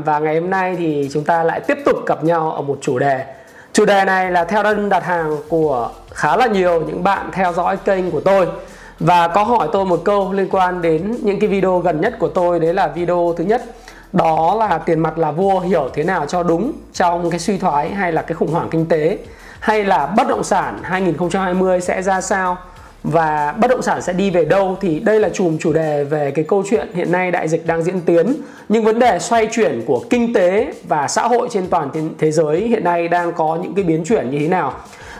Và ngày hôm nay thì chúng ta lại tiếp tục gặp nhau ở một chủ đề. Chủ đề này là theo đơn đặt hàng của khá là nhiều những bạn theo dõi kênh của tôi. Và có hỏi tôi một câu liên quan đến những cái video gần nhất của tôi, đấy là video thứ nhất. Đó là tiền mặt là vua hiểu thế nào cho đúng trong cái suy thoái hay là cái khủng hoảng kinh tế, hay là bất động sản 2020 sẽ ra sao? Và bất động sản sẽ đi về đâu thì đây là chùm chủ đề về cái câu chuyện hiện nay đại dịch đang diễn tiến. Nhưng vấn đề xoay chuyển của kinh tế và xã hội trên toàn thế giới hiện nay đang có những cái biến chuyển như thế nào?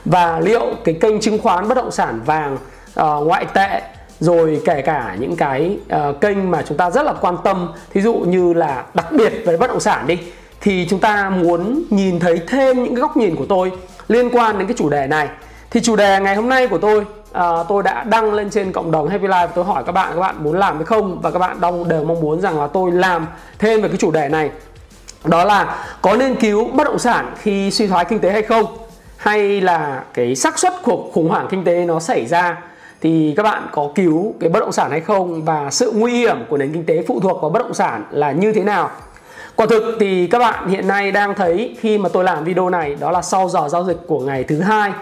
Và liệu cái kênh chứng khoán bất động sản vàng uh, ngoại tệ rồi kể cả những cái uh, kênh mà chúng ta rất là quan tâm thí dụ như là đặc biệt về bất động sản đi thì chúng ta muốn nhìn thấy thêm những cái góc nhìn của tôi liên quan đến cái chủ đề này. Thì chủ đề ngày hôm nay của tôi Ờ, tôi đã đăng lên trên cộng đồng Happy Life tôi hỏi các bạn các bạn muốn làm hay không? Và các bạn đông đều mong muốn rằng là tôi làm thêm về cái chủ đề này. Đó là có nên cứu bất động sản khi suy thoái kinh tế hay không? Hay là cái xác suất của khủng hoảng kinh tế nó xảy ra thì các bạn có cứu cái bất động sản hay không? Và sự nguy hiểm của nền kinh tế phụ thuộc vào bất động sản là như thế nào? Quả thực thì các bạn hiện nay đang thấy khi mà tôi làm video này, đó là sau giờ giao dịch của ngày thứ hai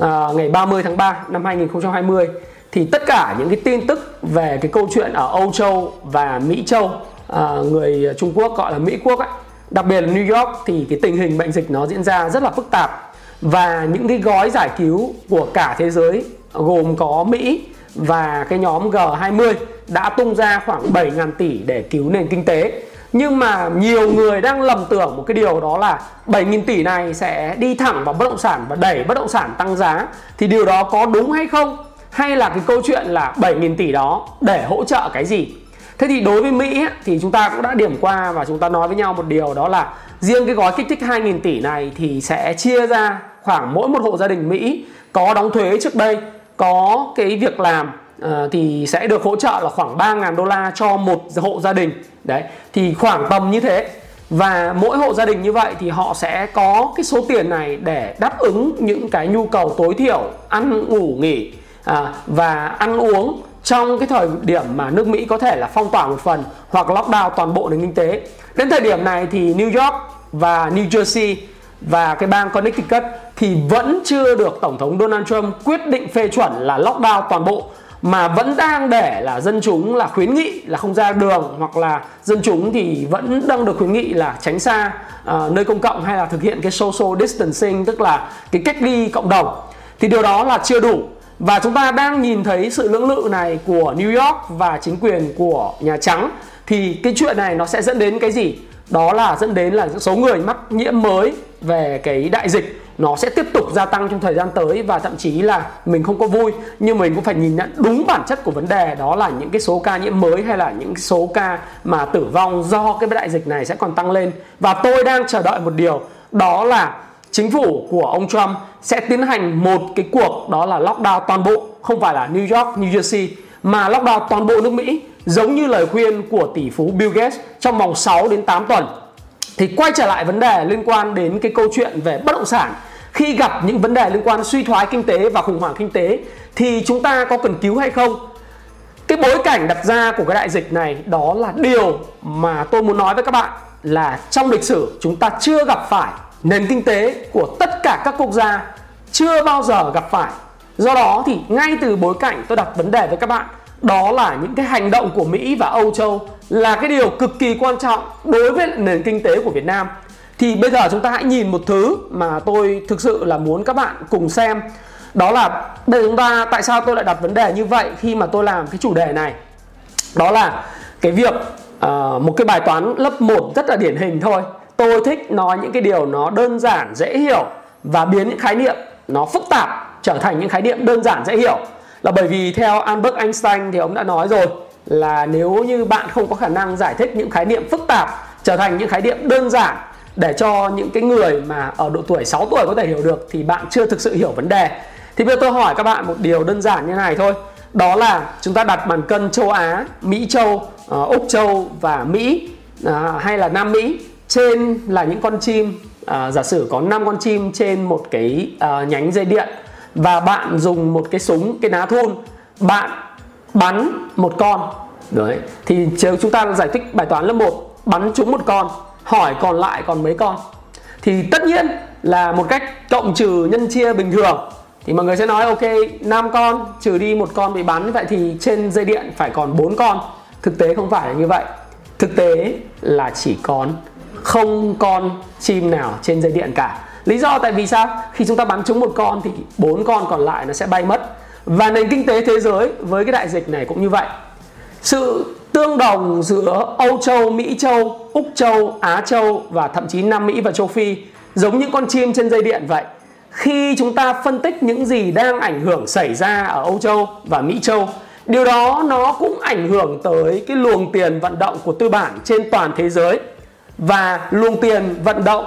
à, ngày 30 tháng 3 năm 2020 thì tất cả những cái tin tức về cái câu chuyện ở Âu Châu và Mỹ Châu à, người Trung Quốc gọi là Mỹ Quốc ấy, đặc biệt là New York thì cái tình hình bệnh dịch nó diễn ra rất là phức tạp. Và những cái gói giải cứu của cả thế giới gồm có Mỹ và cái nhóm G20 đã tung ra khoảng 7.000 tỷ để cứu nền kinh tế nhưng mà nhiều người đang lầm tưởng một cái điều đó là 7.000 tỷ này sẽ đi thẳng vào bất động sản và đẩy bất động sản tăng giá. Thì điều đó có đúng hay không? Hay là cái câu chuyện là 7.000 tỷ đó để hỗ trợ cái gì? Thế thì đối với Mỹ thì chúng ta cũng đã điểm qua và chúng ta nói với nhau một điều đó là riêng cái gói kích thích 2.000 tỷ này thì sẽ chia ra khoảng mỗi một hộ gia đình Mỹ có đóng thuế trước đây, có cái việc làm uh, thì sẽ được hỗ trợ là khoảng 3.000 đô la cho một hộ gia đình. Đấy thì khoảng tầm như thế. Và mỗi hộ gia đình như vậy thì họ sẽ có cái số tiền này để đáp ứng những cái nhu cầu tối thiểu ăn ngủ nghỉ à, và ăn uống trong cái thời điểm mà nước Mỹ có thể là phong tỏa một phần hoặc lockdown toàn bộ nền kinh tế. Đến thời điểm này thì New York và New Jersey và cái bang Connecticut thì vẫn chưa được Tổng thống Donald Trump quyết định phê chuẩn là lockdown toàn bộ mà vẫn đang để là dân chúng là khuyến nghị là không ra đường hoặc là dân chúng thì vẫn đang được khuyến nghị là tránh xa uh, nơi công cộng hay là thực hiện cái social distancing tức là cái cách ly cộng đồng. Thì điều đó là chưa đủ. Và chúng ta đang nhìn thấy sự lưỡng lự này của New York và chính quyền của Nhà Trắng. Thì cái chuyện này nó sẽ dẫn đến cái gì? Đó là dẫn đến là số người mắc nhiễm mới về cái đại dịch nó sẽ tiếp tục gia tăng trong thời gian tới và thậm chí là mình không có vui nhưng mình cũng phải nhìn nhận đúng bản chất của vấn đề. Đó là những cái số ca nhiễm mới hay là những số ca mà tử vong do cái đại dịch này sẽ còn tăng lên. Và tôi đang chờ đợi một điều đó là chính phủ của ông Trump sẽ tiến hành một cái cuộc đó là lockdown toàn bộ không phải là New York, New Jersey mà lockdown toàn bộ nước Mỹ giống như lời khuyên của tỷ phú Bill Gates trong vòng 6 đến 8 tuần. Thì quay trở lại vấn đề liên quan đến cái câu chuyện về bất động sản khi gặp những vấn đề liên quan suy thoái kinh tế và khủng hoảng kinh tế, thì chúng ta có cần cứu hay không? Cái bối cảnh đặt ra của cái đại dịch này, đó là điều mà tôi muốn nói với các bạn là trong lịch sử, chúng ta chưa gặp phải nền kinh tế của tất cả các quốc gia chưa bao giờ gặp phải. Do đó thì ngay từ bối cảnh tôi đặt vấn đề với các bạn, đó là những cái hành động của Mỹ và Âu Châu là cái điều cực kỳ quan trọng đối với nền kinh tế của Việt Nam thì bây giờ chúng ta hãy nhìn một thứ mà tôi thực sự là muốn các bạn cùng xem. Đó là để chúng ta tại sao tôi lại đặt vấn đề như vậy khi mà tôi làm cái chủ đề này? Đó là cái việc uh, một cái bài toán lớp 1 rất là điển hình thôi. Tôi thích nói những cái điều nó đơn giản dễ hiểu và biến những khái niệm nó phức tạp trở thành những khái niệm đơn giản dễ hiểu. Là bởi vì theo Albert Einstein thì ông đã nói rồi là nếu như bạn không có khả năng giải thích những khái niệm phức tạp trở thành những khái niệm đơn giản để cho những cái người mà ở độ tuổi 6 tuổi có thể hiểu được thì bạn chưa thực sự hiểu vấn đề. Thì bây giờ tôi hỏi các bạn một điều đơn giản như này thôi. Đó là chúng ta đặt bàn cân châu Á, Mỹ châu, uh, Úc châu và Mỹ uh, hay là Nam Mỹ trên là những con chim uh, giả sử có 5 con chim trên một cái uh, nhánh dây điện và bạn dùng một cái súng cái ná thun bạn bắn một con đấy thì chúng ta giải thích bài toán lớp 1 bắn trúng một con hỏi còn lại còn mấy con. Thì tất nhiên là một cách cộng trừ nhân chia bình thường. Thì mọi người sẽ nói, ok 5 con, trừ đi một con bị bắn, vậy thì trên dây điện phải còn 4 con. Thực tế không phải là như vậy. Thực tế là chỉ còn không con chim nào trên dây điện cả. Lý do tại vì sao? Khi chúng ta bắn trúng một con thì bốn con còn lại nó sẽ bay mất. Và nền kinh tế thế giới với cái đại dịch này cũng như vậy. Sự tương đồng giữa Âu Châu, Mỹ Châu, Úc Châu, Á Châu và thậm chí Nam Mỹ và Châu Phi giống những con chim trên dây điện vậy. Khi chúng ta phân tích những gì đang ảnh hưởng xảy ra ở Âu Châu và Mỹ Châu, điều đó nó cũng ảnh hưởng tới cái luồng tiền vận động của tư bản trên toàn thế giới và luồng tiền vận động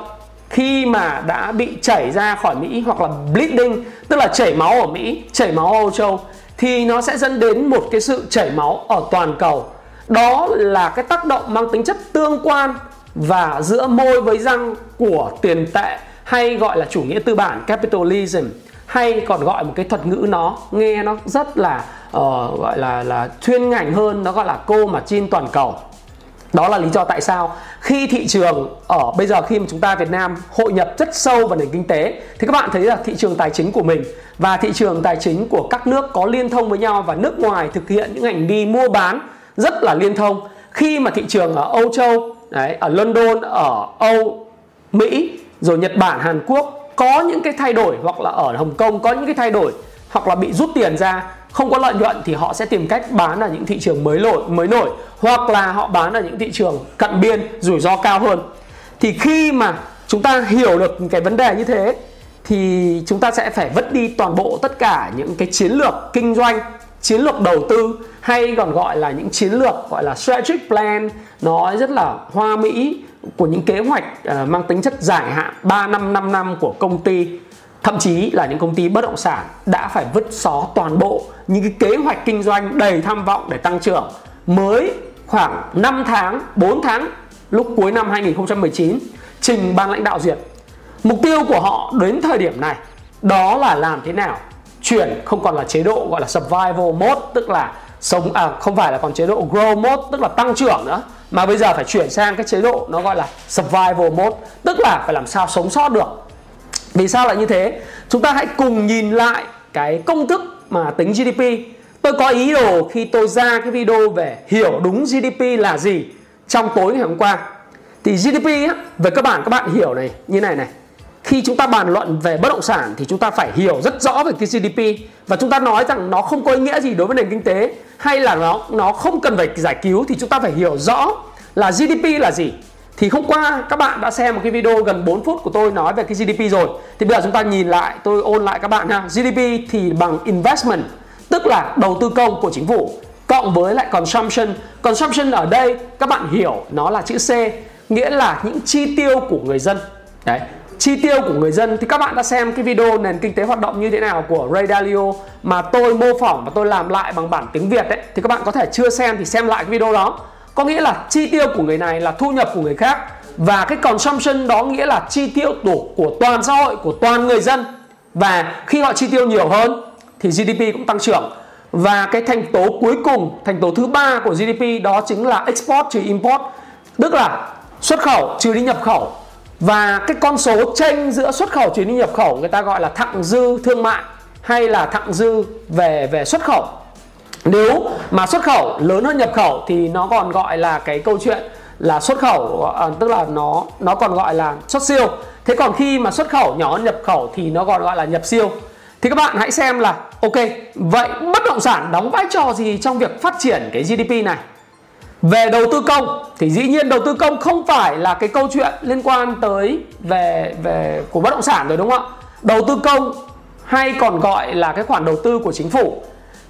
khi mà đã bị chảy ra khỏi Mỹ hoặc là bleeding tức là chảy máu ở Mỹ, chảy máu ở Âu Châu thì nó sẽ dẫn đến một cái sự chảy máu ở toàn cầu. Đó là cái tác động mang tính chất tương quan và giữa môi với răng của tiền tệ hay gọi là chủ nghĩa tư bản capitalism hay còn gọi một cái thuật ngữ nó nghe nó rất là uh, gọi là là chuyên ngành hơn nó gọi là cô mà chin toàn cầu. Đó là lý do tại sao khi thị trường ở bây giờ khi mà chúng ta Việt Nam hội nhập rất sâu vào nền kinh tế thì các bạn thấy là thị trường tài chính của mình và thị trường tài chính của các nước có liên thông với nhau và nước ngoài thực hiện những hành vi mua bán rất là liên thông. Khi mà thị trường ở Âu Châu đấy, ở London ở Âu Mỹ rồi Nhật Bản Hàn Quốc có những cái thay đổi hoặc là ở Hồng Kông có những cái thay đổi hoặc là bị rút tiền ra không có lợi nhuận thì họ sẽ tìm cách bán ở những thị trường mới nổi mới nổi hoặc là họ bán ở những thị trường cận biên rủi ro cao hơn. Thì khi mà chúng ta hiểu được cái vấn đề như thế thì chúng ta sẽ phải vứt đi toàn bộ tất cả những cái chiến lược kinh doanh chiến lược đầu tư hay còn gọi là những chiến lược gọi là strategic plan nó rất là hoa mỹ của những kế hoạch uh, mang tính chất dài hạn 3 năm 5 năm của công ty thậm chí là những công ty bất động sản đã phải vứt xó toàn bộ những cái kế hoạch kinh doanh đầy tham vọng để tăng trưởng mới khoảng 5 tháng, 4 tháng lúc cuối năm 2019 trình ban lãnh đạo duyệt. Mục tiêu của họ đến thời điểm này đó là làm thế nào chuyển không còn là chế độ gọi là survival mode tức là sống à không phải là còn chế độ grow mode tức là tăng trưởng nữa mà bây giờ phải chuyển sang cái chế độ nó gọi là survival mode tức là phải làm sao sống sót được. Vì sao lại như thế? Chúng ta hãy cùng nhìn lại cái công thức mà tính GDP tôi có ý đồ khi tôi ra cái video về hiểu đúng GDP là gì trong tối ngày hôm qua. Thì GDP á, về cơ bản các bạn hiểu này như này này khi chúng ta bàn luận về bất động sản thì chúng ta phải hiểu rất rõ về cái GDP và chúng ta nói rằng nó không có ý nghĩa gì đối với nền kinh tế, hay là nó nó không cần phải giải cứu thì chúng ta phải hiểu rõ là GDP là gì. Thì hôm qua các bạn đã xem một cái video gần 4 phút của tôi nói về cái GDP rồi. Thì bây giờ chúng ta nhìn lại, tôi ôn lại các bạn ha GDP thì bằng investment, tức là đầu tư công của chính phủ, cộng với lại consumption. Consumption ở đây, các bạn hiểu, nó là chữ C, nghĩa là những chi tiêu của người dân. Đấy chi tiêu của người dân, thì các bạn đã xem cái video nền kinh tế hoạt động như thế nào của Ray Dalio mà tôi mô phỏng và tôi làm lại bằng bản tiếng Việt đấy thì các bạn có thể chưa xem thì xem lại cái video đó. Có nghĩa là chi tiêu của người này là thu nhập của người khác và cái consumption đó nghĩa là chi tiêu tổ của toàn xã hội, của toàn người dân. Và khi họ chi tiêu nhiều hơn thì GDP cũng tăng trưởng. Và cái thành tố cuối cùng, thành tố thứ ba của GDP đó chính là export trừ import, tức là xuất khẩu trừ đi nhập khẩu và cái con số tranh giữa xuất khẩu chuyển đi nhập khẩu người ta gọi là thặng dư thương mại hay là thặng dư về về xuất khẩu. Nếu mà xuất khẩu lớn hơn nhập khẩu thì nó còn gọi là cái câu chuyện là xuất khẩu à, tức là nó nó còn gọi là xuất siêu. Thế còn khi mà xuất khẩu nhỏ hơn nhập khẩu thì nó còn gọi là nhập siêu. Thì các bạn hãy xem là ok vậy bất động sản đóng vai trò gì trong việc phát triển cái GDP này? Về đầu tư công, thì dĩ nhiên đầu tư công không phải là cái câu chuyện liên quan tới về về của bất động sản rồi, đúng không ạ? Đầu tư công hay còn gọi là cái khoản đầu tư của chính phủ.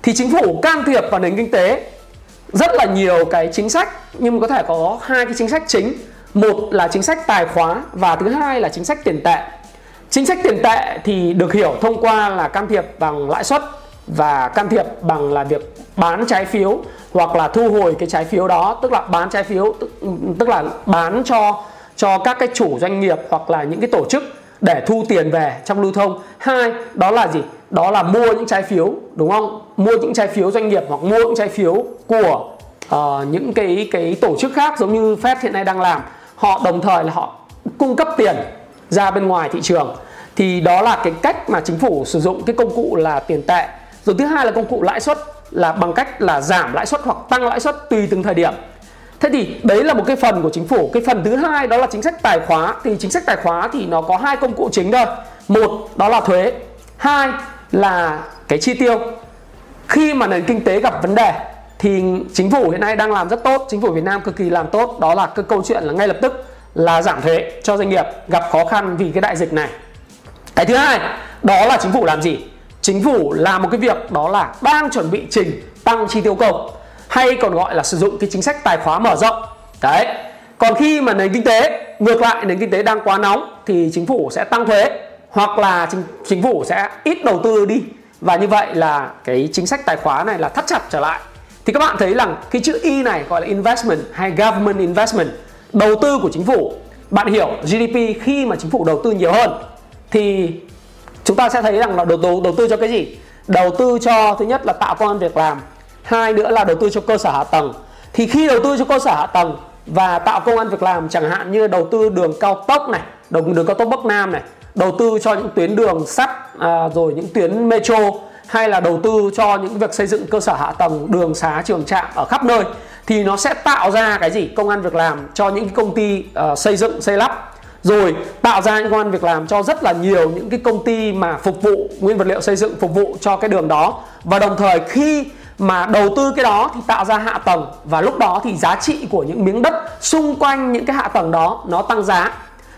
Thì chính phủ can thiệp vào nền kinh tế rất là nhiều cái chính sách, nhưng có thể có hai cái chính sách chính. Một là chính sách tài khóa và thứ hai là chính sách tiền tệ. Chính sách tiền tệ thì được hiểu thông qua là can thiệp bằng lãi suất và can thiệp bằng là việc bán trái phiếu hoặc là thu hồi cái trái phiếu đó tức là bán trái phiếu tức, tức là bán cho cho các cái chủ doanh nghiệp hoặc là những cái tổ chức để thu tiền về trong lưu thông. Hai đó là gì? Đó là mua những trái phiếu đúng không? Mua những trái phiếu doanh nghiệp hoặc mua những trái phiếu của uh, những cái cái tổ chức khác giống như Fed hiện nay đang làm. Họ đồng thời là họ cung cấp tiền ra bên ngoài thị trường. Thì đó là cái cách mà chính phủ sử dụng cái công cụ là tiền tệ. Rồi thứ hai là công cụ lãi suất là bằng cách là giảm lãi suất hoặc tăng lãi suất tùy từng thời điểm. Thế thì đấy là một cái phần của chính phủ. Cái phần thứ hai đó là chính sách tài khóa. Thì chính sách tài khóa thì nó có hai công cụ chính thôi. Một, đó là thuế. Hai là cái chi tiêu. Khi mà nền kinh tế gặp vấn đề thì chính phủ hiện nay đang làm rất tốt, chính phủ Việt Nam cực kỳ làm tốt. Đó là cái câu chuyện là ngay lập tức là giảm thuế cho doanh nghiệp gặp khó khăn vì cái đại dịch này. Cái thứ hai, đó là chính phủ làm gì? Chính phủ làm một cái việc đó là đang chuẩn bị trình tăng chi tiêu công hay còn gọi là sử dụng cái chính sách tài khóa mở rộng. Đấy. Còn khi mà nền kinh tế ngược lại nền kinh tế đang quá nóng thì chính phủ sẽ tăng thuế hoặc là chính, chính phủ sẽ ít đầu tư đi. Và như vậy là cái chính sách tài khóa này là thắt chặt trở lại. Thì các bạn thấy rằng cái chữ Y này gọi là investment hay government investment đầu tư của chính phủ. Bạn hiểu GDP khi mà chính phủ đầu tư nhiều hơn thì chúng ta sẽ thấy rằng là đầu, tư đầu tư cho cái gì? Đầu tư cho thứ nhất là tạo công an việc làm. Hai nữa là đầu tư cho cơ sở hạ tầng. Thì khi đầu tư cho cơ sở hạ tầng và tạo công an việc làm chẳng hạn như đầu tư đường cao tốc này đường đường cao tốc bắc nam này đầu tư cho những tuyến đường sắt à, rồi những tuyến metro hay là đầu tư cho những việc xây dựng cơ sở hạ tầng đường xá trường trạm ở khắp nơi thì nó sẽ tạo ra cái gì? Công an việc làm cho những công ty uh, xây dựng xây lắp rồi tạo ra những công an việc làm cho rất là nhiều những cái công ty mà phục vụ nguyên vật liệu xây dựng phục vụ cho cái đường đó. Và đồng thời khi mà đầu tư cái đó thì tạo ra hạ tầng. Và lúc đó thì giá trị của những miếng đất xung quanh những cái hạ tầng đó nó tăng giá.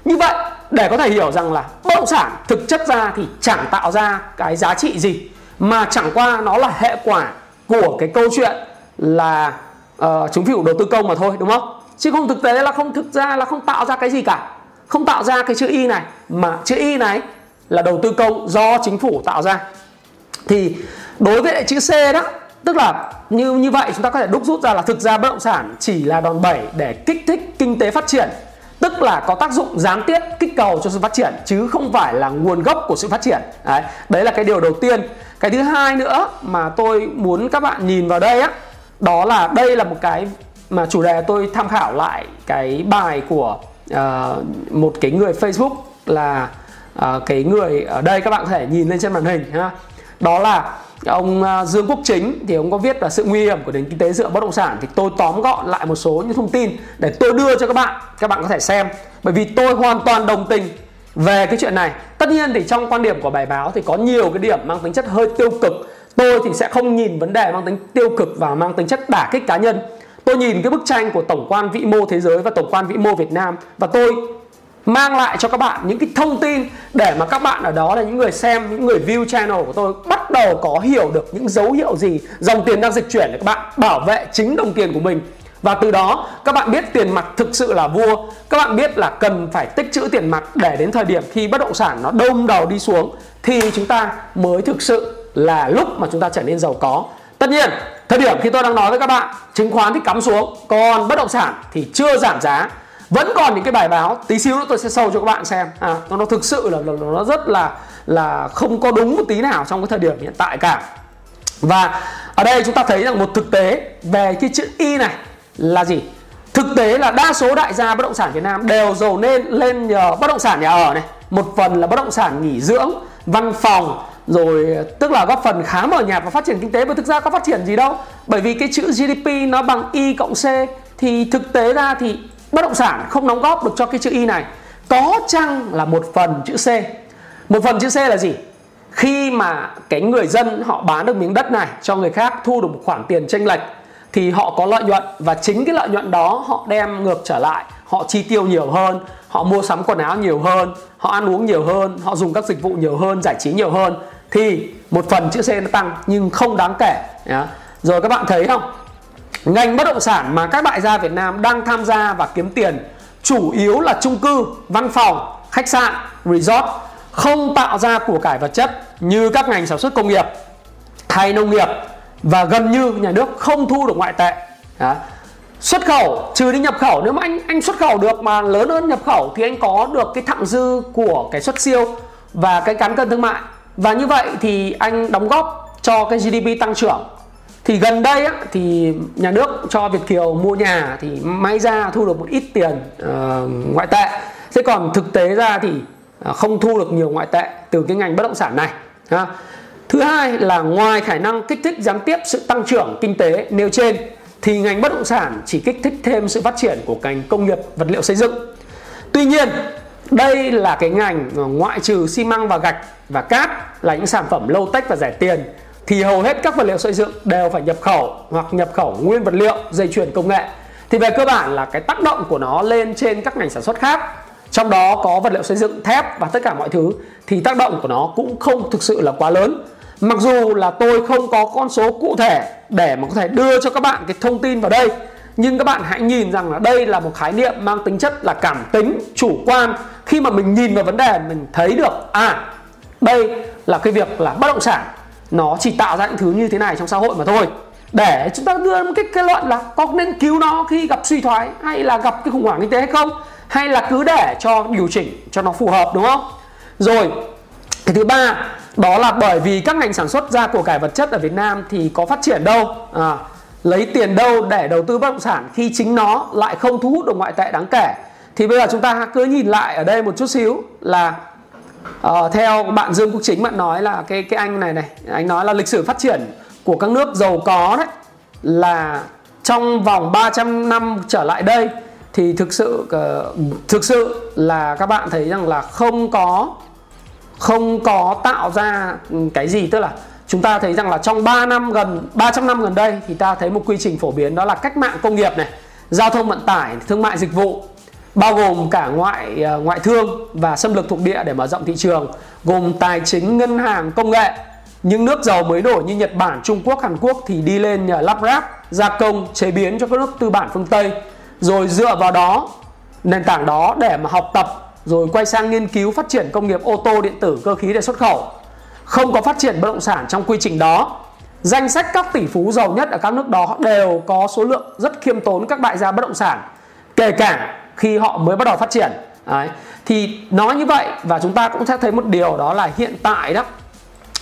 Như vậy để có thể hiểu rằng là bất động sản thực chất ra thì chẳng tạo ra cái giá trị gì mà chẳng qua nó là hệ quả của cái câu chuyện là uh, chính phủ đầu tư công mà thôi đúng không? Chứ không thực tế là không thực ra là không tạo ra cái gì cả không tạo ra cái chữ y này, mà chữ y này là đầu tư công do chính phủ tạo ra. Thì đối với lại chữ c đó, tức là như như vậy chúng ta có thể đúc rút ra là thực ra bất động sản chỉ là đòn bẩy để kích thích kinh tế phát triển, tức là có tác dụng gián tiếp kích cầu cho sự phát triển, chứ không phải là nguồn gốc của sự phát triển. Đấy đấy là cái điều đầu tiên. Cái thứ hai nữa mà tôi muốn các bạn nhìn vào đây á, đó là đây là một cái mà chủ đề tôi tham khảo lại cái bài của uh, một cái người Facebook là uh, cái người ở đây các bạn có thể nhìn lên trên màn hình ha đó là ông ờ, Dương Quốc Chính. Thì ông có viết là sự nguy hiểm của nền kinh tế dựa bất động sản. Thì tôi tóm gọn lại một số những thông tin để tôi đưa cho các bạn các bạn có thể xem. Bởi vì tôi hoàn toàn đồng tình về cái chuyện này. Tất nhiên thì trong quan điểm của bài báo thì có nhiều cái điểm mang tính chất hơi tiêu cực. Tôi thì sẽ không nhìn vấn đề mang tính tiêu cực và mang tính chất đả kích cá nhân tôi nhìn cái bức tranh của tổng quan vĩ mô thế giới và tổng quan vĩ mô Việt Nam và tôi mang lại cho các bạn những cái thông tin để mà các bạn ở đó là những người xem, những người view channel của tôi bắt đầu có hiểu được những dấu hiệu gì, dòng tiền đang dịch chuyển để các bạn bảo vệ chính đồng tiền của mình. Và từ đó, các bạn biết tiền mặt thực sự là vua, các bạn biết là cần phải tích trữ tiền mặt để đến thời điểm khi bất động sản nó đông đầu đi xuống, thì chúng ta mới thực sự là lúc mà chúng ta trở nên giàu có tất nhiên thời điểm khi tôi đang nói với các bạn chứng khoán thì cắm xuống còn bất động sản thì chưa giảm giá. Vẫn còn những cái bài báo tí xíu nữa tôi sẽ sâu cho các bạn xem. À, nó, nó thực sự là, là nó rất là là không có đúng một tí nào trong cái thời điểm hiện tại cả. Và ở đây chúng ta thấy rằng một thực tế về cái chữ y này là gì? Thực tế là đa số đại gia bất động sản Việt Nam đều giàu nên lên nhờ bất động sản nhà ở này. Một phần là bất động sản nghỉ dưỡng văn phòng rồi, tức là góp phần khá mở nhạt vào phát triển kinh tế và thực ra có phát triển gì đâu. Bởi vì cái chữ GDP nó bằng y cộng c, thì thực tế ra thì bất động sản không đóng góp được cho cái chữ y này. Có chăng là một phần chữ c? Một phần chữ c là gì? Khi mà cái người dân họ bán được miếng đất này cho người khác thu được một khoản tiền tranh lệch, thì họ có lợi nhuận. Và chính cái lợi nhuận đó họ đem ngược trở lại. Họ chi tiêu nhiều hơn, họ mua sắm quần áo nhiều hơn, họ ăn uống nhiều hơn, họ dùng các dịch vụ nhiều hơn, giải trí nhiều hơn thì một phần chữ C nó tăng nhưng không đáng kể rồi các bạn thấy không ngành bất động sản mà các đại gia Việt Nam đang tham gia và kiếm tiền chủ yếu là chung cư, văn phòng, khách sạn, resort không tạo ra của cải vật chất như các ngành sản xuất công nghiệp hay nông nghiệp và gần như nhà nước không thu được ngoại tệ. Đó. Xuất khẩu trừ đi nhập khẩu nếu mà anh anh xuất khẩu được mà lớn hơn nhập khẩu thì anh có được cái thặng dư của cái xuất siêu và cái cán cân thương mại và như vậy thì anh đóng góp cho cái GDP tăng trưởng. Thì gần đây á, thì nhà nước cho Việt Kiều mua nhà thì may ra thu được một ít tiền uh, ngoại tệ. Thế còn thực tế ra thì ờ, không thu được nhiều ngoại tệ từ cái ngành bất động sản này ha. thứ hai là ngoài khả năng kích thích gián tiếp sự tăng trưởng kinh tế nêu trên thì ngành bất động sản chỉ kích thích thêm sự phát triển của ngành công nghiệp vật liệu xây dựng. Tuy nhiên đây là cái ngành ờ, ngoại trừ xi măng và gạch và cát là những sản phẩm low tech và rẻ tiền, thì hầu hết các vật liệu xây dựng đều phải nhập khẩu hoặc nhập khẩu nguyên vật liệu, dây chuyền công nghệ. Thì về cơ bản là cái tác động của nó lên trên các ngành sản xuất khác, trong đó có vật liệu xây dựng, thép và tất cả mọi thứ, thì tác động của nó cũng không thực sự là quá lớn. Mặc dù là tôi không có con số cụ thể để mà có thể đưa cho các bạn cái thông tin vào đây nhưng các bạn hãy nhìn rằng là đây là một khái niệm mang tính chất là cảm tính chủ quan. Khi mà mình nhìn vào vấn đề mình thấy được à đây là cái việc là bất động sản. Nó chỉ tạo ra những thứ như thế này trong xã hội mà thôi. Để chúng ta đưa một cái kết luận là có nên cứu nó khi gặp suy thoái hay là gặp cái khủng hoảng kinh tế hay không? Hay là cứ để cho điều chỉnh cho nó phù hợp đúng không? Rồi cái thứ ba đó là bởi vì các ngành sản xuất ra của cải vật chất ở Việt Nam thì có phát triển đâu. À, lấy tiền đâu để đầu tư bất động sản khi chính nó lại không thu hút được ngoại tệ đáng kể? Thì bây giờ chúng ta cứ nhìn lại ở đây một chút xíu là uh, theo bạn Dương Quốc Chính bạn nói là cái cái anh này này anh nói là lịch sử phát triển của các nước giàu có đấy là trong vòng 300 năm trở lại đây thì thực sự uh, thực sự là các bạn thấy rằng là không có không có tạo ra cái gì tức là chúng ta thấy rằng là trong 3 năm gần 300 năm gần đây thì ta thấy một quy trình phổ biến đó là cách mạng công nghiệp này, giao thông vận tải, thương mại dịch vụ bao gồm cả ngoại ờ, ngoại thương và xâm lược thuộc địa để mở rộng thị trường, gồm tài chính, ngân hàng, công nghệ. Những nước giàu mới nổi như Nhật Bản, Trung Quốc, Hàn Quốc thì đi lên nhờ lắp ráp, gia công, chế biến cho các nước tư bản phương Tây. Rồi dựa vào đó, nền tảng đó để mà học tập rồi quay sang nghiên cứu phát triển công nghiệp ô tô điện tử cơ khí để xuất khẩu không có phát triển bất động sản trong quy trình đó. Danh sách các tỷ phú giàu nhất ở các nước đó đều có số lượng rất khiêm tốn các đại gia bất động sản, kể cả khi họ mới bắt đầu phát triển. Đấy. thì nói như vậy và chúng ta cũng sẽ thấy một điều đó là hiện tại đó.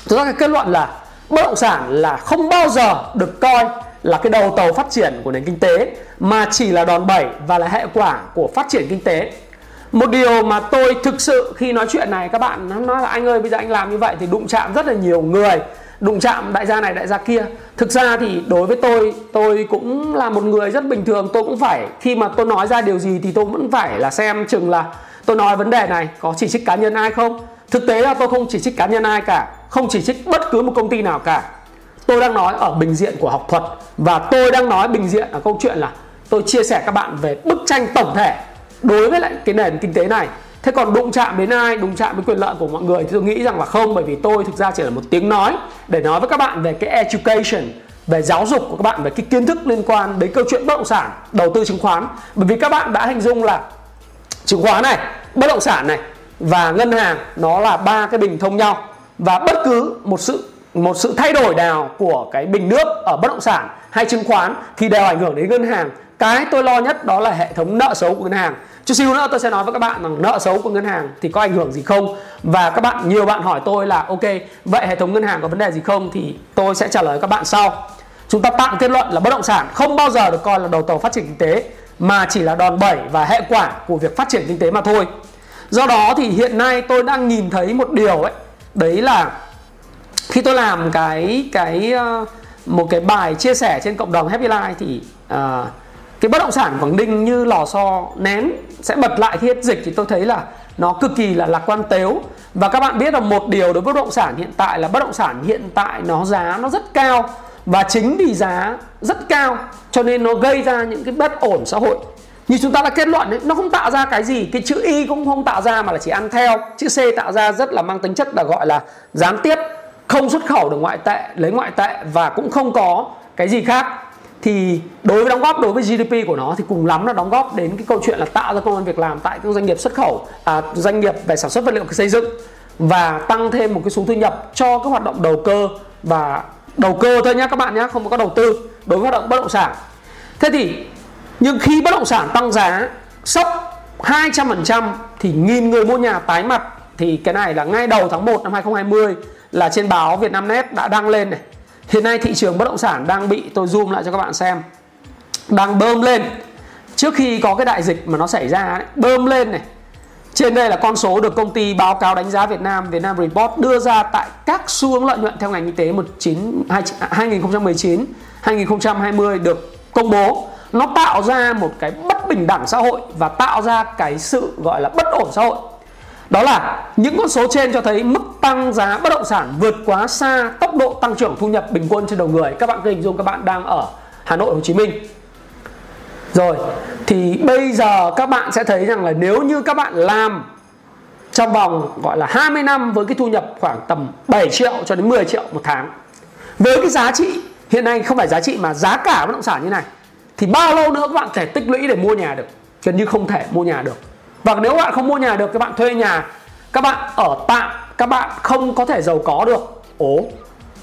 Chúng ta kết luận là bất động sản là không bao giờ được coi là cái đầu tàu phát triển của nền kinh tế, mà chỉ là đòn bẩy và là hệ quả của phát triển kinh tế một điều mà tôi thực sự khi nói chuyện này, các bạn nói là anh ơi, bây giờ anh làm như vậy thì đụng chạm rất là nhiều người. Đụng chạm đại gia này, đại gia kia. Thực ra thì đối với tôi tôi cũng là một người rất bình thường. Tôi cũng phải, khi mà tôi nói ra điều gì thì tôi vẫn phải là xem chừng là tôi nói vấn đề này có chỉ trích cá nhân ai không. Thực tế là tôi không chỉ trích cá nhân ai cả, không chỉ trích bất cứ một công ty nào cả. Tôi đang nói ở bình diện của học thuật và tôi đang nói bình diện ở câu chuyện là tôi chia sẻ các bạn về bức tranh tổng thể đối với lại cái nền kinh tế này, thế còn đụng chạm đến ai? Đụng chạm với quyền lợi của mọi người thì tôi nghĩ rằng là không, bởi vì tôi thực ra chỉ là một tiếng nói để nói với các bạn về cái education, về giáo dục của các bạn, về cái kiến thức liên quan đến câu chuyện bất động sản, đầu tư chứng khoán. Bởi vì các bạn đã hình dung là chứng khoán này, bất động sản này và ngân hàng nó là ba cái bình thông nhau và bất cứ một sự một sự thay đổi nào của cái bình nước ở bất động sản hay chứng khoán thì đều ảnh hưởng đến ngân hàng. Cái tôi lo nhất đó là hệ thống nợ xấu của ngân hàng chút xíu nữa tôi sẽ nói với các bạn rằng nợ xấu của ngân hàng thì có ảnh hưởng gì không? Và các bạn nhiều bạn hỏi tôi là ok vậy hệ thống ngân hàng có vấn đề gì không? Thì tôi sẽ trả lời các bạn sau. Chúng ta tạm kết luận là bất động sản không bao giờ được coi là đầu tàu phát triển kinh tế mà chỉ là đòn bẩy và hệ quả của việc phát triển kinh tế mà thôi. Do đó thì hiện nay tôi đang nhìn thấy một điều ấy. Đấy là khi tôi làm cái cái ờ, một cái bài chia sẻ trên cộng đồng Happy Life thì uh, cái bất động sản Quảng Ninh như lò xo nén sẽ bật lại khi hết dịch thì tôi thấy là nó cực kỳ là lạc quan tếu. Và các bạn biết là một điều đối với bất động sản hiện tại là bất động sản hiện tại nó giá nó rất cao và chính vì giá rất cao cho nên nó gây ra những cái bất ổn xã hội. Như chúng ta đã kết luận ấy, nó không tạo ra cái gì cái chữ y cũng không tạo ra mà là chỉ ăn theo. Chữ c tạo ra rất là mang tính chất là gọi là gián tiếp không xuất khẩu được ngoại tệ lấy ngoại tệ và cũng không có cái gì khác thì đối với đóng góp đối với GDP của nó thì cùng lắm là đóng góp đến cái câu chuyện là tạo ra công an việc làm tại các doanh nghiệp xuất khẩu à, doanh nghiệp về sản xuất vật liệu xây dựng và tăng thêm một cái số thu nhập cho các hoạt động đầu cơ và đầu cơ thôi nhé các bạn nhé không có đầu tư đối với hoạt động bất động sản. Thế thì nhưng khi bất động sản tăng giá sốc 200% thì nghìn người mua nhà tái mặt thì cái này là ngay đầu tháng 1 năm 2020 là trên báo Vietnamnet đã đăng lên này hiện nay thị trường bất động sản đang bị tôi zoom lại cho các bạn xem. Đang bơm lên. Trước khi có cái đại dịch mà nó xảy ra ấy, bơm lên này. Trên đây là con số được công ty báo cáo đánh giá Việt Nam Việt Nam Report đưa ra tại các xu hướng lợi nhuận theo ngành kinh tế 19 2019 2020 được công bố. Nó tạo ra một cái bất bình đẳng xã hội và tạo ra cái sự gọi là bất ổn xã hội đó là những con số trên cho thấy mức tăng giá bất động sản vượt quá xa tốc độ tăng trưởng thu nhập bình quân trên đầu người. Các bạn cứ hình dung các bạn đang ở Hà Nội, Hồ Chí Minh. Rồi, thì bây giờ các bạn sẽ thấy rằng là nếu như các bạn làm trong vòng, gọi là 20 năm với cái thu nhập khoảng tầm 7 triệu cho đến 10 triệu một tháng, với cái giá trị hiện nay không phải giá trị mà giá cả bất động sản như này, thì bao lâu nữa các bạn thể tích lũy để mua nhà được? Gần như không thể mua nhà được và nếu bạn không mua nhà được các bạn thuê nhà. Các bạn ở tạm, các bạn không có thể giàu có được. Ố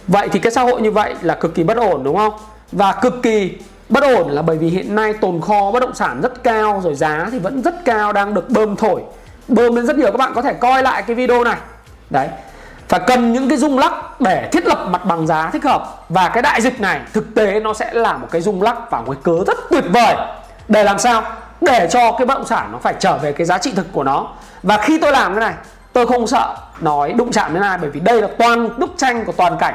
vậy thì cái xã hội như vậy là cực kỳ bất ổn, đúng không? Và cực kỳ bất ổn là bởi vì hiện nay tồn kho bất động sản rất cao, rồi giá thì vẫn rất cao, đang được bơm thổi. Bơm lên rất nhiều, các bạn có thể coi lại cái video này. Đấy. Phải cần những cái rung lắc để thiết lập mặt bằng giá thích hợp. Và cái đại dịch này thực tế nó sẽ là một cái rung lắc và một cái cớ rất tuyệt vời. Để làm sao? Để cho cái bất động sản nó phải trở về cái giá trị thực của nó. Và khi tôi làm cái này, tôi không sợ nói đụng chạm đến ai, bởi vì đây là toàn bức tranh của toàn cảnh.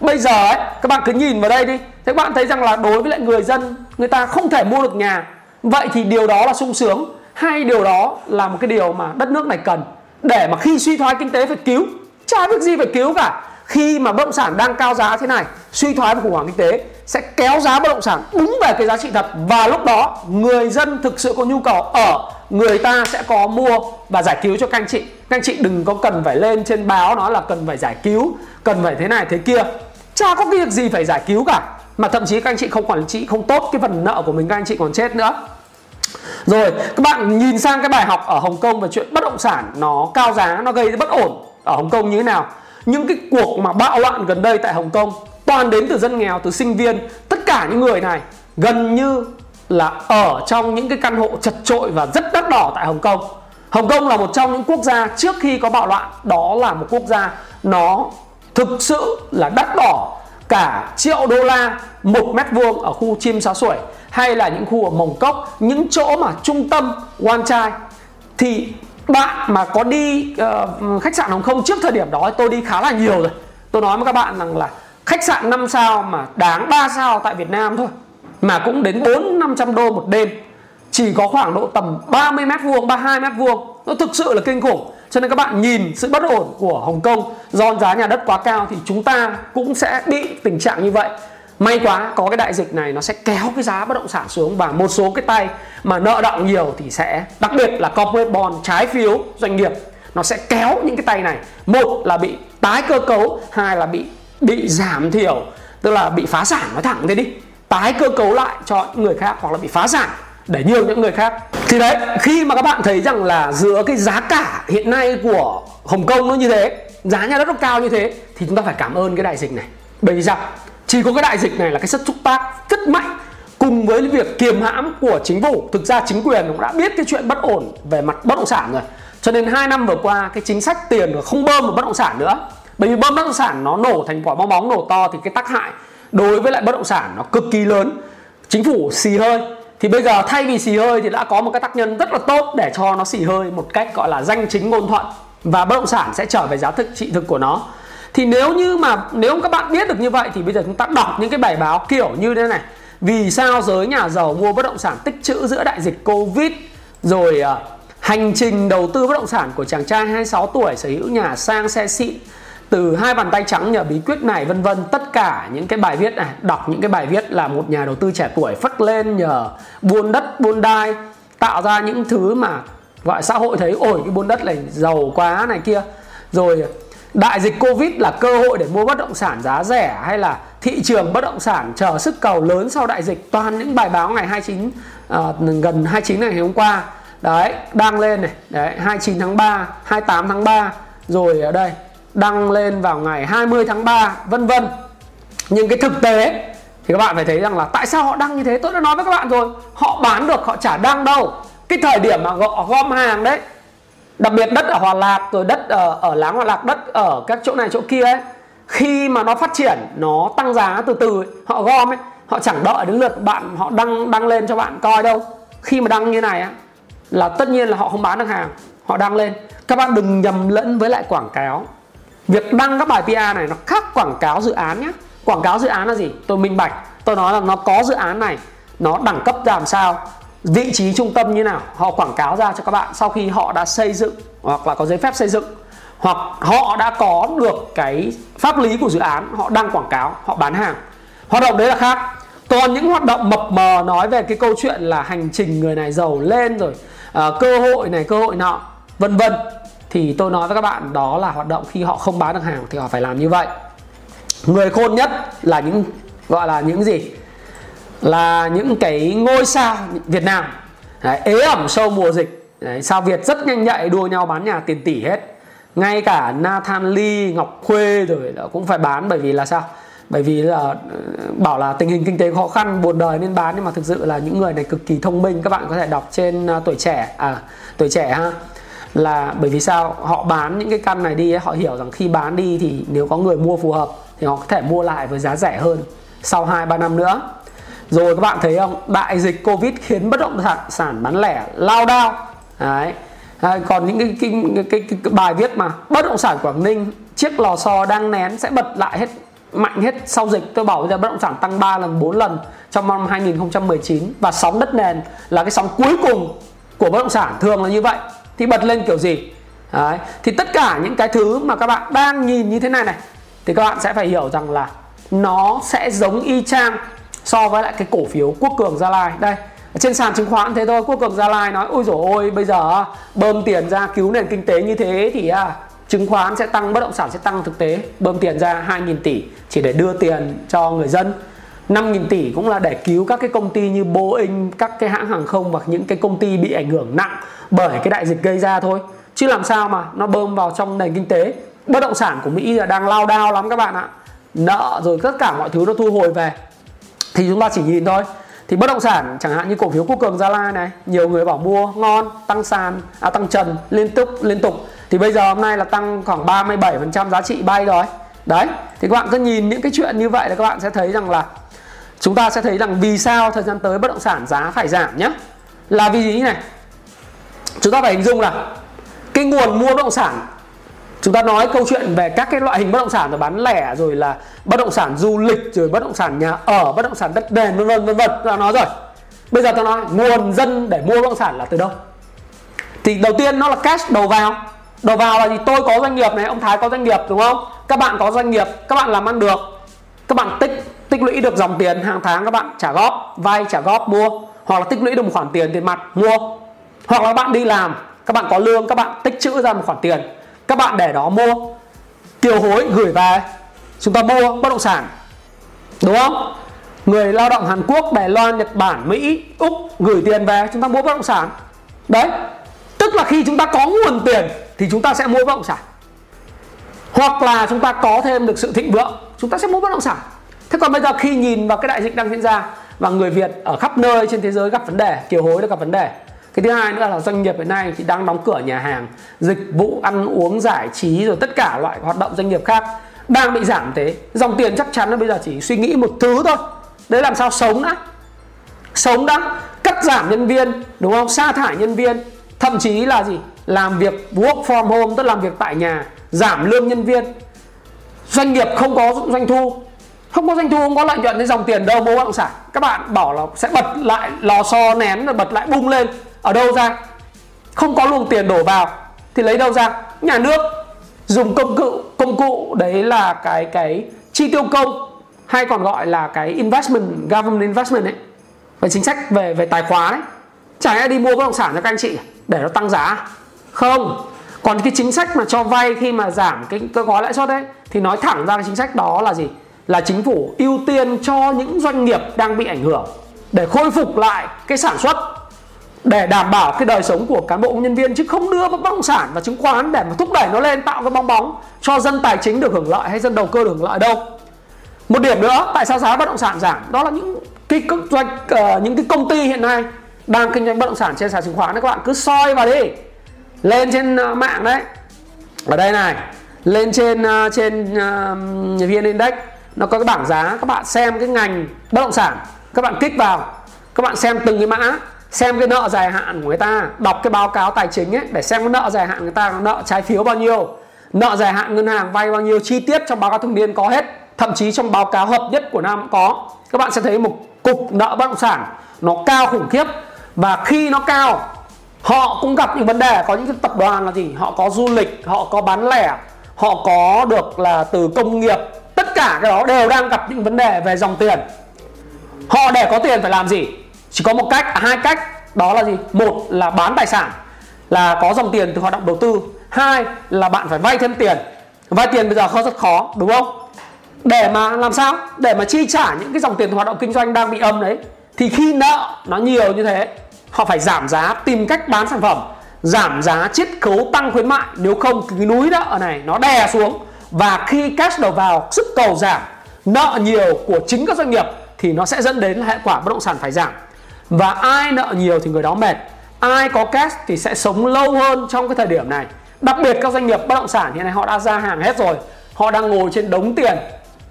Bây giờ ấy, các bạn cứ nhìn vào đây đi. Thế các bạn thấy rằng là đối với lại người dân, người ta không thể mua được nhà. Vậy thì điều đó là sung sướng. Hay điều đó là một cái điều mà đất nước này cần để mà khi suy thoái kinh tế phải cứu, chả việc gì phải cứu cả khi mà bất động sản đang cao giá thế này, suy thoái và khủng hoảng kinh tế sẽ kéo giá bất động sản đúng về cái giá trị thật. Và lúc đó, người dân thực sự có nhu cầu ở, người ta sẽ có mua và giải cứu cho các anh chị. Các anh chị đừng có cần phải lên trên báo nói là cần phải giải cứu, cần phải thế này thế kia. Chả có cái việc gì phải giải cứu cả. Mà thậm chí các anh chị không quản trị, không tốt cái phần nợ của mình, các anh chị còn chết nữa. Rồi, các bạn nhìn sang cái bài học ở Hồng Kông về chuyện bất động sản nó cao giá, nó gây bất ổn ở Hồng Kông như thế nào những cái cuộc mà bạo loạn gần đây tại Hồng Kông, toàn đến từ dân nghèo, từ sinh viên, tất cả những người này gần như là ở trong những cái căn hộ chật trội và rất đắt đỏ tại Hồng Kông. Hồng Kông là một trong những quốc gia trước khi có bạo loạn, đó là một quốc gia nó thực sự là đắt đỏ cả triệu đô la một mét vuông ở khu chim xá sủi hay là những khu ở mồng Cốc, những chỗ mà trung tâm Wan Chai. Thì bạn mà có đi uh, khách sạn Hồng Kông trước thời điểm đó tôi đi khá là nhiều rồi. Tôi nói với các bạn rằng là khách sạn 5 sao mà đáng 3 sao tại Việt Nam thôi mà cũng đến 4 500 đô một đêm. Chỉ có khoảng độ tầm 30 mét vuông 32 mét vuông. Nó thực sự là kinh khủng. Cho nên các bạn nhìn sự bất ổn của Hồng Kông do giá nhà đất quá cao thì chúng ta cũng sẽ bị tình trạng như vậy may quá, có cái đại dịch này nó sẽ kéo cái giá bất động sản xuống và một số cái tay mà nợ động nhiều thì sẽ, đặc biệt là corporate bond, trái phiếu, doanh nghiệp, nó sẽ kéo những cái tay này. Một là bị tái cơ cấu, hai là bị bị giảm thiểu, tức là bị phá sản, nói thẳng thế đi. Tái cơ cấu lại cho những người khác hoặc là bị phá sản để nhiều những người khác. Thì đấy, khi mà các bạn thấy rằng là giữa cái giá cả hiện nay của Hồng Kông nó như thế, giá nhà đất nó cao như thế, thì chúng ta phải cảm ơn cái đại dịch này. Bởi vì sao chỉ có cái đại dịch này là cái sức xúc tác rất mạnh cùng với việc kiềm hãm của chính phủ. Thực ra chính quyền cũng đã biết cái chuyện bất ổn về mặt bất động sản rồi. Cho nên hai năm vừa qua, cái chính sách tiền không bơm vào bất động sản nữa. Bởi vì bơm bất động sản nó nổ thành quả bong bóng, nổ to thì cái tác hại đối với lại bất động sản nó cực kỳ lớn. Chính phủ xì hơi. Thì bây giờ thay vì xì hơi thì đã có một cái tác nhân rất là tốt để cho nó xì hơi một cách gọi là danh chính ngôn thuận. Và bất động sản sẽ trở về giá thực, trị thực của nó thì nếu như mà nếu các bạn biết được như vậy thì bây giờ chúng ta đọc những cái bài báo kiểu như thế này. Vì sao giới nhà giàu mua bất động sản tích trữ giữa đại dịch covid rồi uh, hành trình đầu tư bất động sản của chàng trai 26 tuổi sở hữu nhà sang xe xịn từ hai bàn tay trắng nhờ bí quyết này vân vân. Tất cả những cái bài viết này đọc những cái bài viết là một nhà đầu tư trẻ tuổi phất lên nhờ buôn đất buôn đai tạo ra những thứ mà gọi xã hội thấy ổi cái buôn đất này giàu quá này kia. Rồi đại dịch covid là cơ hội để mua bất động sản giá rẻ hay là thị trường bất động sản chờ sức cầu lớn sau đại dịch? Toàn những bài báo ngày 29 uh, à, gần 29 ngày hôm qua. Đấy đăng lên này. Đấy 29 tháng 3 28 tháng 3 rồi ở đây đăng lên vào ngày 20 tháng 3 vân vân. Nhưng cái thực tế thì các bạn phải thấy rằng là tại sao họ đăng như thế? Tôi đã nói với các bạn rồi. Họ bán được họ chả đăng đâu. Cái thời điểm mà gom hàng đấy đặc biệt đất ở Hòa Lạc rồi đất ở ở Láng Hòa Lạc đất ở các chỗ này chỗ kia ấy khi mà nó phát triển nó tăng giá từ từ ấy, họ gom ấy họ chẳng đợi đến lượt bạn họ đăng đăng lên cho bạn coi đâu. Khi mà đăng như này á là tất nhiên là họ không bán được hàng họ đăng lên. Các bạn đừng nhầm lẫn với lại quảng cáo. Việc đăng các bài PR này nó khác quảng cáo dự án nhé quảng cáo dự án là gì? Tôi minh bạch tôi nói là nó có dự án này nó đẳng cấp làm sao? Vị trí trung tâm như nào? Họ quảng cáo ra cho các bạn sau khi họ đã xây dựng hoặc là có giấy phép xây dựng. Hoặc họ đã có được cái pháp lý của dự án họ đăng quảng cáo họ bán hàng. Hoạt động đấy là khác. Còn những hoạt động mập mờ nói về cái câu chuyện là hành trình người này giàu lên rồi à, cơ hội này cơ hội nọ vân vân thì tôi nói với các bạn đó là hoạt động khi họ không bán được hàng thì họ phải làm như vậy. Người khôn nhất là những gọi là những gì? Là những cái ngôi sao Việt Nam. Đấy, ế ẩm sâu mùa dịch. Đấy, sao Việt rất nhanh nhạy đua nhau bán nhà tiền tỷ hết. Ngay cả Nathan Lee, Ngọc Khuê rồi cũng phải bán bởi vì là sao? Bởi vì là ờ, bảo là tình hình kinh tế khó khăn buồn đời nên bán. Nhưng mà thực sự là những người này cực kỳ thông minh. Các bạn có thể đọc trên uh, tuổi trẻ à tuổi trẻ ha. Là bởi vì sao? Họ bán những cái căn này đi ấy, họ hiểu rằng khi bán đi thì nếu có người mua phù hợp thì họ có thể mua lại với giá rẻ hơn sau 2 3 năm nữa. Rồi các bạn thấy không? Đại dịch Covid khiến bất động sản, sản bán lẻ lao đao. Đấy. À, còn những cái cái, cái, cái, cái bài viết mà bất động sản Quảng Ninh chiếc lò xo đang nén sẽ bật lại hết mạnh hết sau dịch tôi bảo là bất động sản tăng 3 lần 4 lần trong năm 2019 và sóng đất nền là cái sóng cuối cùng của bất động sản thường là như vậy thì bật lên kiểu gì Đấy. thì tất cả những cái thứ mà các bạn đang nhìn như thế này này thì các bạn sẽ phải hiểu rằng là nó sẽ giống y chang so với lại cái cổ phiếu quốc cường gia lai đây trên sàn chứng khoán thế thôi quốc cường gia lai nói ôi dồi ôi bây giờ bơm tiền ra cứu nền kinh tế như thế thì à, chứng khoán sẽ tăng bất động sản sẽ tăng thực tế bơm tiền ra 2.000 tỷ chỉ để đưa tiền cho người dân 5.000 tỷ cũng là để cứu các cái công ty như Boeing, các cái hãng hàng không hoặc những cái công ty bị ảnh hưởng nặng bởi cái đại dịch gây ra thôi. Chứ làm sao mà nó bơm vào trong nền kinh tế. Bất động sản của Mỹ là đang lao đao lắm các bạn ạ. Nợ rồi tất cả mọi thứ nó thu hồi về. Thì chúng ta chỉ nhìn thôi. Thì bất động sản chẳng hạn như cổ phiếu Quốc Cường Gia Lai này, nhiều người bảo mua ngon, tăng sàn, à tăng trần liên tục liên tục. Thì bây giờ hôm nay là tăng khoảng 37% giá trị bay rồi. Đấy, thì các bạn cứ nhìn những cái chuyện như vậy là các bạn sẽ thấy rằng là chúng ta sẽ thấy rằng vì sao thời gian tới bất động sản giá phải giảm nhé là vì gì này chúng ta phải hình dung là cái nguồn mua bất động sản chúng ta nói câu chuyện về các cái loại hình bất động sản rồi bán lẻ rồi là bất động sản du lịch, rồi bất động sản nhà ở, bất động sản đất nền, vân vân vân vân. Ta nói rồi. Bây giờ ta nói nguồn dân để mua bất động sản là từ đâu? Thì đầu tiên nó là cash đầu vào. Đầu vào là gì? Tôi có doanh nghiệp này, ông thái có doanh nghiệp, đúng không? Các bạn có doanh nghiệp, các bạn làm ăn được. Các bạn tích tích lũy được dòng tiền hàng tháng, các bạn trả góp, vay, trả góp, mua. Hoặc là tích lũy được một khoản tiền tiền mặt, mua. Hoặc là bạn đi làm, các bạn có lương, các bạn tích trữ ra một khoản tiền các bạn để đó mua. Kiều hối gửi về. Chúng ta mua bất động sản. Đúng không? Người lao động Hàn Quốc, Đài Loan, Nhật Bản, Mỹ, Úc gửi tiền về, chúng ta mua bất động sản. Đấy, tức là khi chúng ta có nguồn tiền thì chúng ta sẽ mua bất động sản. Hoặc là chúng ta có thêm được sự thịnh vượng, chúng ta sẽ mua bất động sản. Thế còn bây giờ khi nhìn vào cái đại dịch đang diễn ra và người Việt ở khắp nơi trên thế giới gặp vấn đề, kiều hối đã gặp vấn đề cái thứ hai nữa là doanh nghiệp hiện nay thì đang đóng cửa nhà hàng, dịch vụ ăn uống giải trí rồi tất cả loại hoạt động doanh nghiệp khác đang bị giảm thế. Dòng tiền chắc chắn là bây giờ chỉ suy nghĩ một thứ thôi. Đấy làm sao sống đã. Sống đã, cắt giảm nhân viên, đúng không? Sa thải nhân viên, thậm chí là gì? Làm việc work from home, tức làm việc tại nhà, giảm lương nhân viên. Doanh nghiệp không có doanh thu. Không có doanh thu, không có lợi nhuận thì dòng tiền đâu mua bất động sản các bạn bảo là sẽ bật lại, lò xo nén rồi bật lại bung lên ở đâu ra? Không có luồng tiền đổ vào thì lấy đâu ra? Nhà nước dùng công cụ công cụ đấy là cái cái chi tiêu công hay còn gọi là cái investment government investment ấy. Về chính sách về về tài khoá đấy. Chả ai đi mua bất động sản cho các anh chị để nó tăng giá. Không. Còn cái chính sách mà cho vay khi mà giảm cái, cơ gói lãi suất đấy thì nói thẳng ra cái chính sách đó là gì? Là chính phủ ưu tiên cho những doanh nghiệp đang bị ảnh hưởng để khôi phục lại cái sản xuất để đảm bảo cái đời sống của cán bộ nhân viên chứ không đưa bất động sản và chứng khoán để mà thúc đẩy nó lên tạo cái bong bóng cho dân tài chính được hưởng lợi hay dân đầu cơ được hưởng lợi đâu. Một điểm nữa tại sao giá bất động sản giảm? Đó là những cái doanh uh, những cái công ty hiện nay đang kinh doanh bất động sản trên sàn chứng khoán đấy các bạn. Cứ soi vào đi. Lên trên uh, mạng đấy. Ở đây này lên trên uh, trên uh, vn index nó có cái bảng giá. Các bạn xem cái ngành bất động sản các bạn kích vào. Các bạn xem từng cái mã xem cái nợ dài hạn của người ta, đọc cái báo cáo tài chính ấy, để xem cái nợ dài hạn người ta, nợ trái phiếu bao nhiêu, nợ dài hạn ngân hàng vay bao nhiêu, chi tiết trong báo cáo thường niên có hết, thậm chí trong báo cáo hợp nhất của năm cũng có. Các bạn sẽ thấy một cục nợ bất động sản nó cao khủng khiếp, và khi nó cao, họ cũng gặp những vấn đề. Có những cái tập đoàn là gì? Họ có du lịch, họ có bán lẻ, họ có được là từ công nghiệp, tất cả cái đó đều đang gặp những vấn đề về dòng tiền. Họ để có tiền phải làm gì? Chỉ có một cách à, hai cách. Đó là gì? Một là bán tài sản, là có dòng tiền từ hoạt động đầu tư. Hai là bạn phải vay thêm tiền. Vay tiền bây giờ khó rất khó, đúng không? Để mà làm sao? Để mà chi trả những cái dòng tiền từ hoạt động kinh doanh đang bị âm đấy, thì khi nợ nó nhiều như thế, họ phải giảm giá, tìm cách bán sản phẩm, giảm giá, chiết khấu, tăng khuyến mại. Nếu không cái núi nợ này nó đè xuống. Và khi cash đầu vào, sức cầu giảm, nợ nhiều của chính các doanh nghiệp, thì nó sẽ dẫn đến hệ quả bất động sản phải giảm và ai nợ nhiều thì người đó mệt. Ai có cash thì sẽ sống lâu hơn trong cái thời điểm này. Đặc biệt các doanh nghiệp bất động sản hiện nay họ đã ra hàng hết rồi. Họ đang ngồi trên đống tiền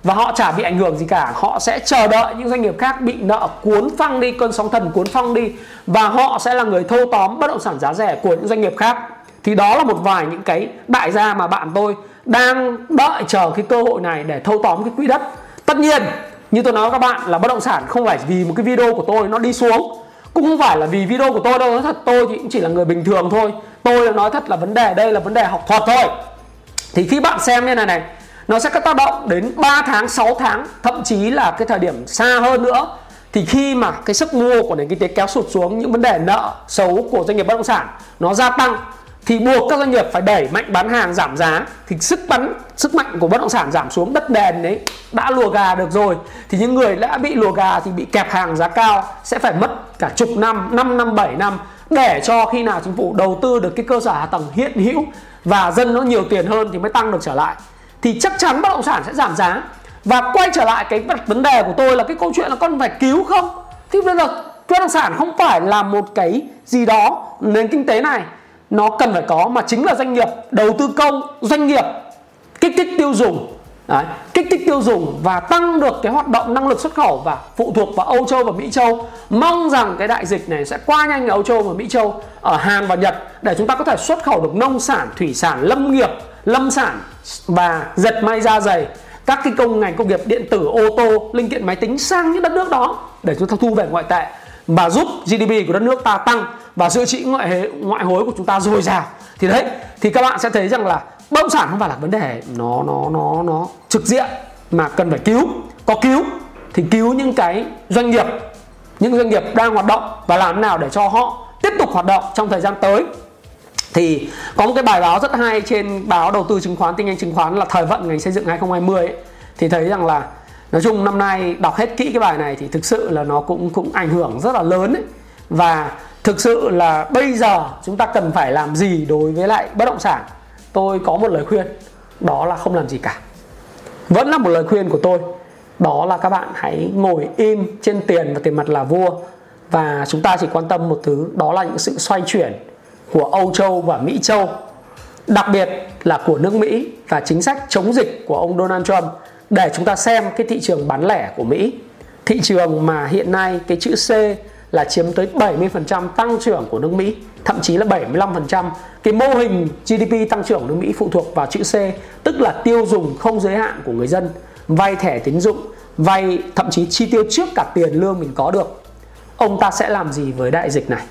và họ chả bị ảnh hưởng gì cả. Họ sẽ chờ đợi những doanh nghiệp khác bị nợ cuốn phăng đi, cơn sóng thần cuốn phăng đi và họ sẽ là người thâu tóm bất động sản giá rẻ của những doanh nghiệp khác. Thì đó là một vài những cái đại gia mà bạn tôi đang đợi chờ cái cơ hội này để thâu tóm cái quỹ đất. Tất nhiên như tôi nói với các bạn là bất động sản không phải vì một cái video của tôi nó đi xuống, cũng không phải là vì video của tôi đâu, nói thật, tôi thì cũng chỉ là người bình thường thôi. Tôi nói thật là vấn đề đây là vấn đề học thuật thôi. Thì khi bạn xem như này này, nó sẽ có tác động đến 3 tháng 6 tháng, thậm chí là cái thời điểm xa hơn nữa. Thì khi mà cái sức mua của nền kinh tế kéo sụt xuống, những vấn đề nợ xấu của doanh nghiệp bất động sản nó gia tăng thì buộc các doanh nghiệp phải đẩy mạnh bán hàng giảm giá. Thì sức bắn, sức mạnh của bất động sản giảm xuống, đất nền đấy đã lùa gà được rồi. Thì những người đã bị lùa gà thì bị kẹp hàng giá cao sẽ phải mất cả chục năm 5 năm 7 năm để cho khi nào chính phủ đầu tư được cái cơ sở hạ tầng hiện hữu và dân nó nhiều tiền hơn thì mới tăng được trở lại. Thì chắc chắn bất động sản sẽ giảm giá. Và quay trở lại cái vấn đề của tôi là cái câu chuyện là con phải cứu không? Thì bây giờ bất động sản không phải là một cái gì đó nền kinh tế này nó cần phải có mà chính là doanh nghiệp đầu tư công doanh nghiệp kích thích tiêu dùng. Đấy, kích thích tiêu dùng và tăng được cái hoạt động năng lực xuất khẩu và phụ thuộc vào Âu Châu và Mỹ Châu. Mong rằng cái đại dịch này sẽ qua nhanh ở Âu Châu và Mỹ Châu ở Hàn và Nhật để chúng ta có thể xuất khẩu được nông sản, thủy sản, lâm nghiệp, lâm sản và dệt may da dày các cái công ngành công nghiệp điện tử ô tô linh kiện máy tính sang những đất nước đó để chúng ta thu về ngoại tệ và giúp GDP của đất nước ta tăng và dự trữ ngoại ngoại hối của chúng ta dồi dào. Thì đấy thì các bạn sẽ thấy rằng là bất động sản không phải là vấn đề nó nó nó nó trực diện mà cần phải cứu. Có cứu thì cứu những cái doanh nghiệp những doanh nghiệp đang hoạt động và làm thế nào để cho họ tiếp tục hoạt động trong thời gian tới. Thì có một cái bài báo rất hay trên báo đầu tư chứng khoán tinh anh chứng khoán là thời vận ngành xây dựng 2020 ấy, thì thấy rằng là nói chung năm nay đọc hết kỹ cái bài này thì thực sự là nó cũng cũng ảnh hưởng rất là lớn ấy. và thực sự là bây giờ chúng ta cần phải làm gì đối với lại bất động sản? Tôi có một lời khuyên, đó là không làm gì cả. Vẫn là một lời khuyên của tôi, đó là các bạn hãy ngồi im trên tiền và tiền mặt là vua. Và chúng ta chỉ quan tâm một thứ, đó là những sự xoay chuyển của Âu Châu và Mỹ Châu. Đặc biệt là của nước Mỹ và chính sách chống dịch của ông Donald Trump. Để chúng ta xem cái thị trường bán lẻ của Mỹ, thị trường mà hiện nay cái chữ C là chiếm tới 70% tăng trưởng của nước Mỹ thậm chí là 75% cái mô hình GDP tăng trưởng của nước Mỹ phụ thuộc vào chữ C tức là tiêu dùng không giới hạn của người dân vay thẻ tín dụng vay thậm chí chi tiêu trước cả tiền lương mình có được. Ông ta sẽ làm gì với đại dịch này?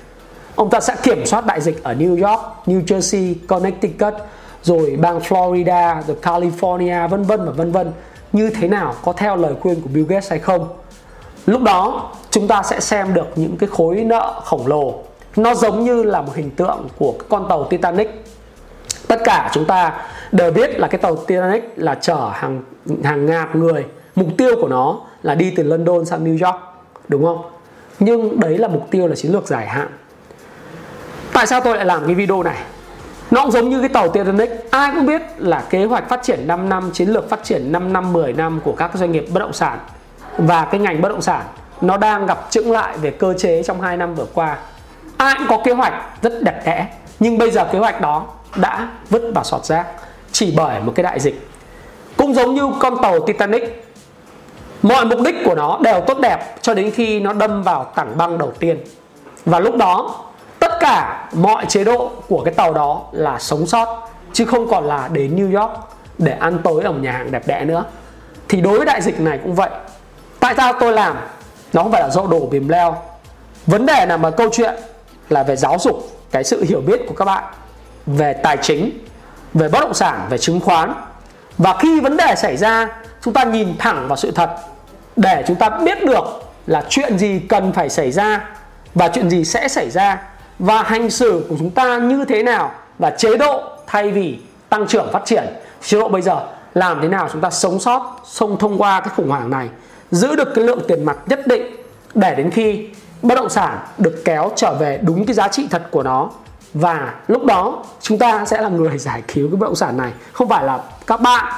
Ông ta sẽ kiểm soát đại dịch ở New York, New Jersey, Connecticut rồi bang Florida, rồi California vân vân và vân vân. Như thế nào? Có theo lời khuyên của Bill Gates hay không? Lúc đó, chúng ta sẽ xem được những cái khối nợ khổng lồ. Nó giống như là một hình tượng của con tàu Titanic. Tất cả chúng ta đều biết là cái tàu Titanic là chở hàng hàng ngàn người. Mục tiêu của nó là đi từ London sang New York, đúng không? Nhưng đấy là mục tiêu là chiến lược dài hạn. Tại sao tôi lại làm cái video này? Nó cũng giống như cái tàu Titanic. Ai cũng biết là kế hoạch phát triển 5 năm, chiến lược phát triển 5 năm 10 năm của các doanh nghiệp bất động sản và cái ngành bất động sản nó đang gặp chững lại về cơ chế trong 2 năm vừa qua. Ai cũng có kế hoạch rất đẹp đẽ, nhưng bây giờ kế hoạch đó đã vứt vào sọt rác chỉ bởi một cái đại dịch. Cũng giống như con tàu Titanic, mọi mục đích của nó đều tốt đẹp cho đến khi nó đâm vào tảng băng đầu tiên. Và lúc đó, tất cả mọi chế độ của cái tàu đó là sống sót, chứ không còn là đến New York để ăn tối ở một nhà hàng đẹp đẽ nữa. Thì đối với đại dịch này cũng vậy tại sao tôi làm? Nó không phải là do đổ bìm leo. Vấn đề là mà câu chuyện là về giáo dục, cái sự hiểu biết của các bạn về tài chính, về bất động sản, về chứng khoán. Và khi vấn đề xảy ra, chúng ta nhìn thẳng vào sự thật để chúng ta biết được là chuyện gì cần phải xảy ra và chuyện gì sẽ xảy ra. Và hành xử của chúng ta như thế nào và chế độ thay vì tăng trưởng phát triển. Chế độ bây giờ làm thế nào chúng ta sống sót xông thông qua cái khủng hoảng này giữ được cái lượng tiền mặt nhất định để đến khi bất động sản được kéo trở về đúng cái giá trị thật của nó. Và lúc đó chúng ta sẽ là người giải cứu cái bất động sản này. Không phải là các bạn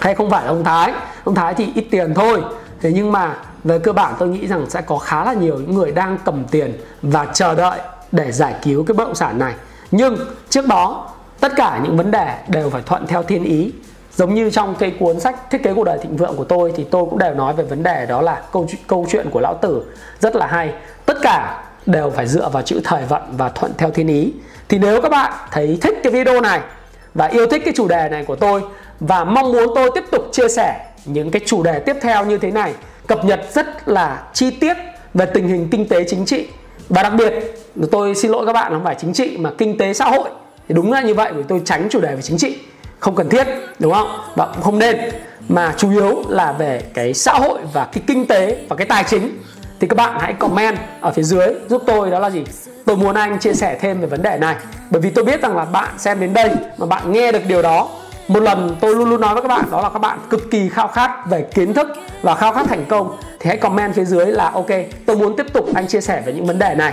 hay không phải là ông Thái. Ông Thái thì ít tiền thôi. Thế nhưng mà về cơ bản tôi nghĩ rằng sẽ có khá là nhiều những người đang cầm tiền và chờ đợi để giải cứu cái bất động sản này. Nhưng trước đó, tất cả những vấn đề đều phải thuận theo thiên ý giống như trong cái cuốn sách thiết kế cuộc đời thịnh vượng của tôi thì tôi cũng đều nói về vấn đề đó là câu câu chuyện của lão tử rất là hay. Tất cả đều phải dựa vào chữ thời vận và thuận theo thiên ý. Thì nếu các bạn thấy thích cái video này và yêu thích cái chủ đề này của tôi và mong muốn tôi tiếp tục chia sẻ những cái chủ đề tiếp theo như thế này, cập nhật rất là chi tiết về tình hình kinh tế chính trị và đặc biệt tôi xin lỗi các bạn không phải chính trị mà kinh tế xã hội, thì đúng là như vậy vì tôi tránh chủ đề về chính trị không cần thiết, đúng không? Và cũng không nên. Mà chủ yếu là về cái xã hội và cái kinh tế và cái tài chính. Thì các bạn hãy comment ở phía dưới giúp tôi, đó là gì? Tôi muốn anh chia sẻ thêm về vấn đề này. Bởi vì tôi biết rằng là bạn xem đến đây mà bạn nghe được điều đó. Một lần tôi luôn luôn nói với các bạn, đó là các bạn cực kỳ khao khát về kiến thức và khao khát thành công. Thì hãy comment phía dưới là, ok, tôi muốn tiếp tục anh chia sẻ về những vấn đề này.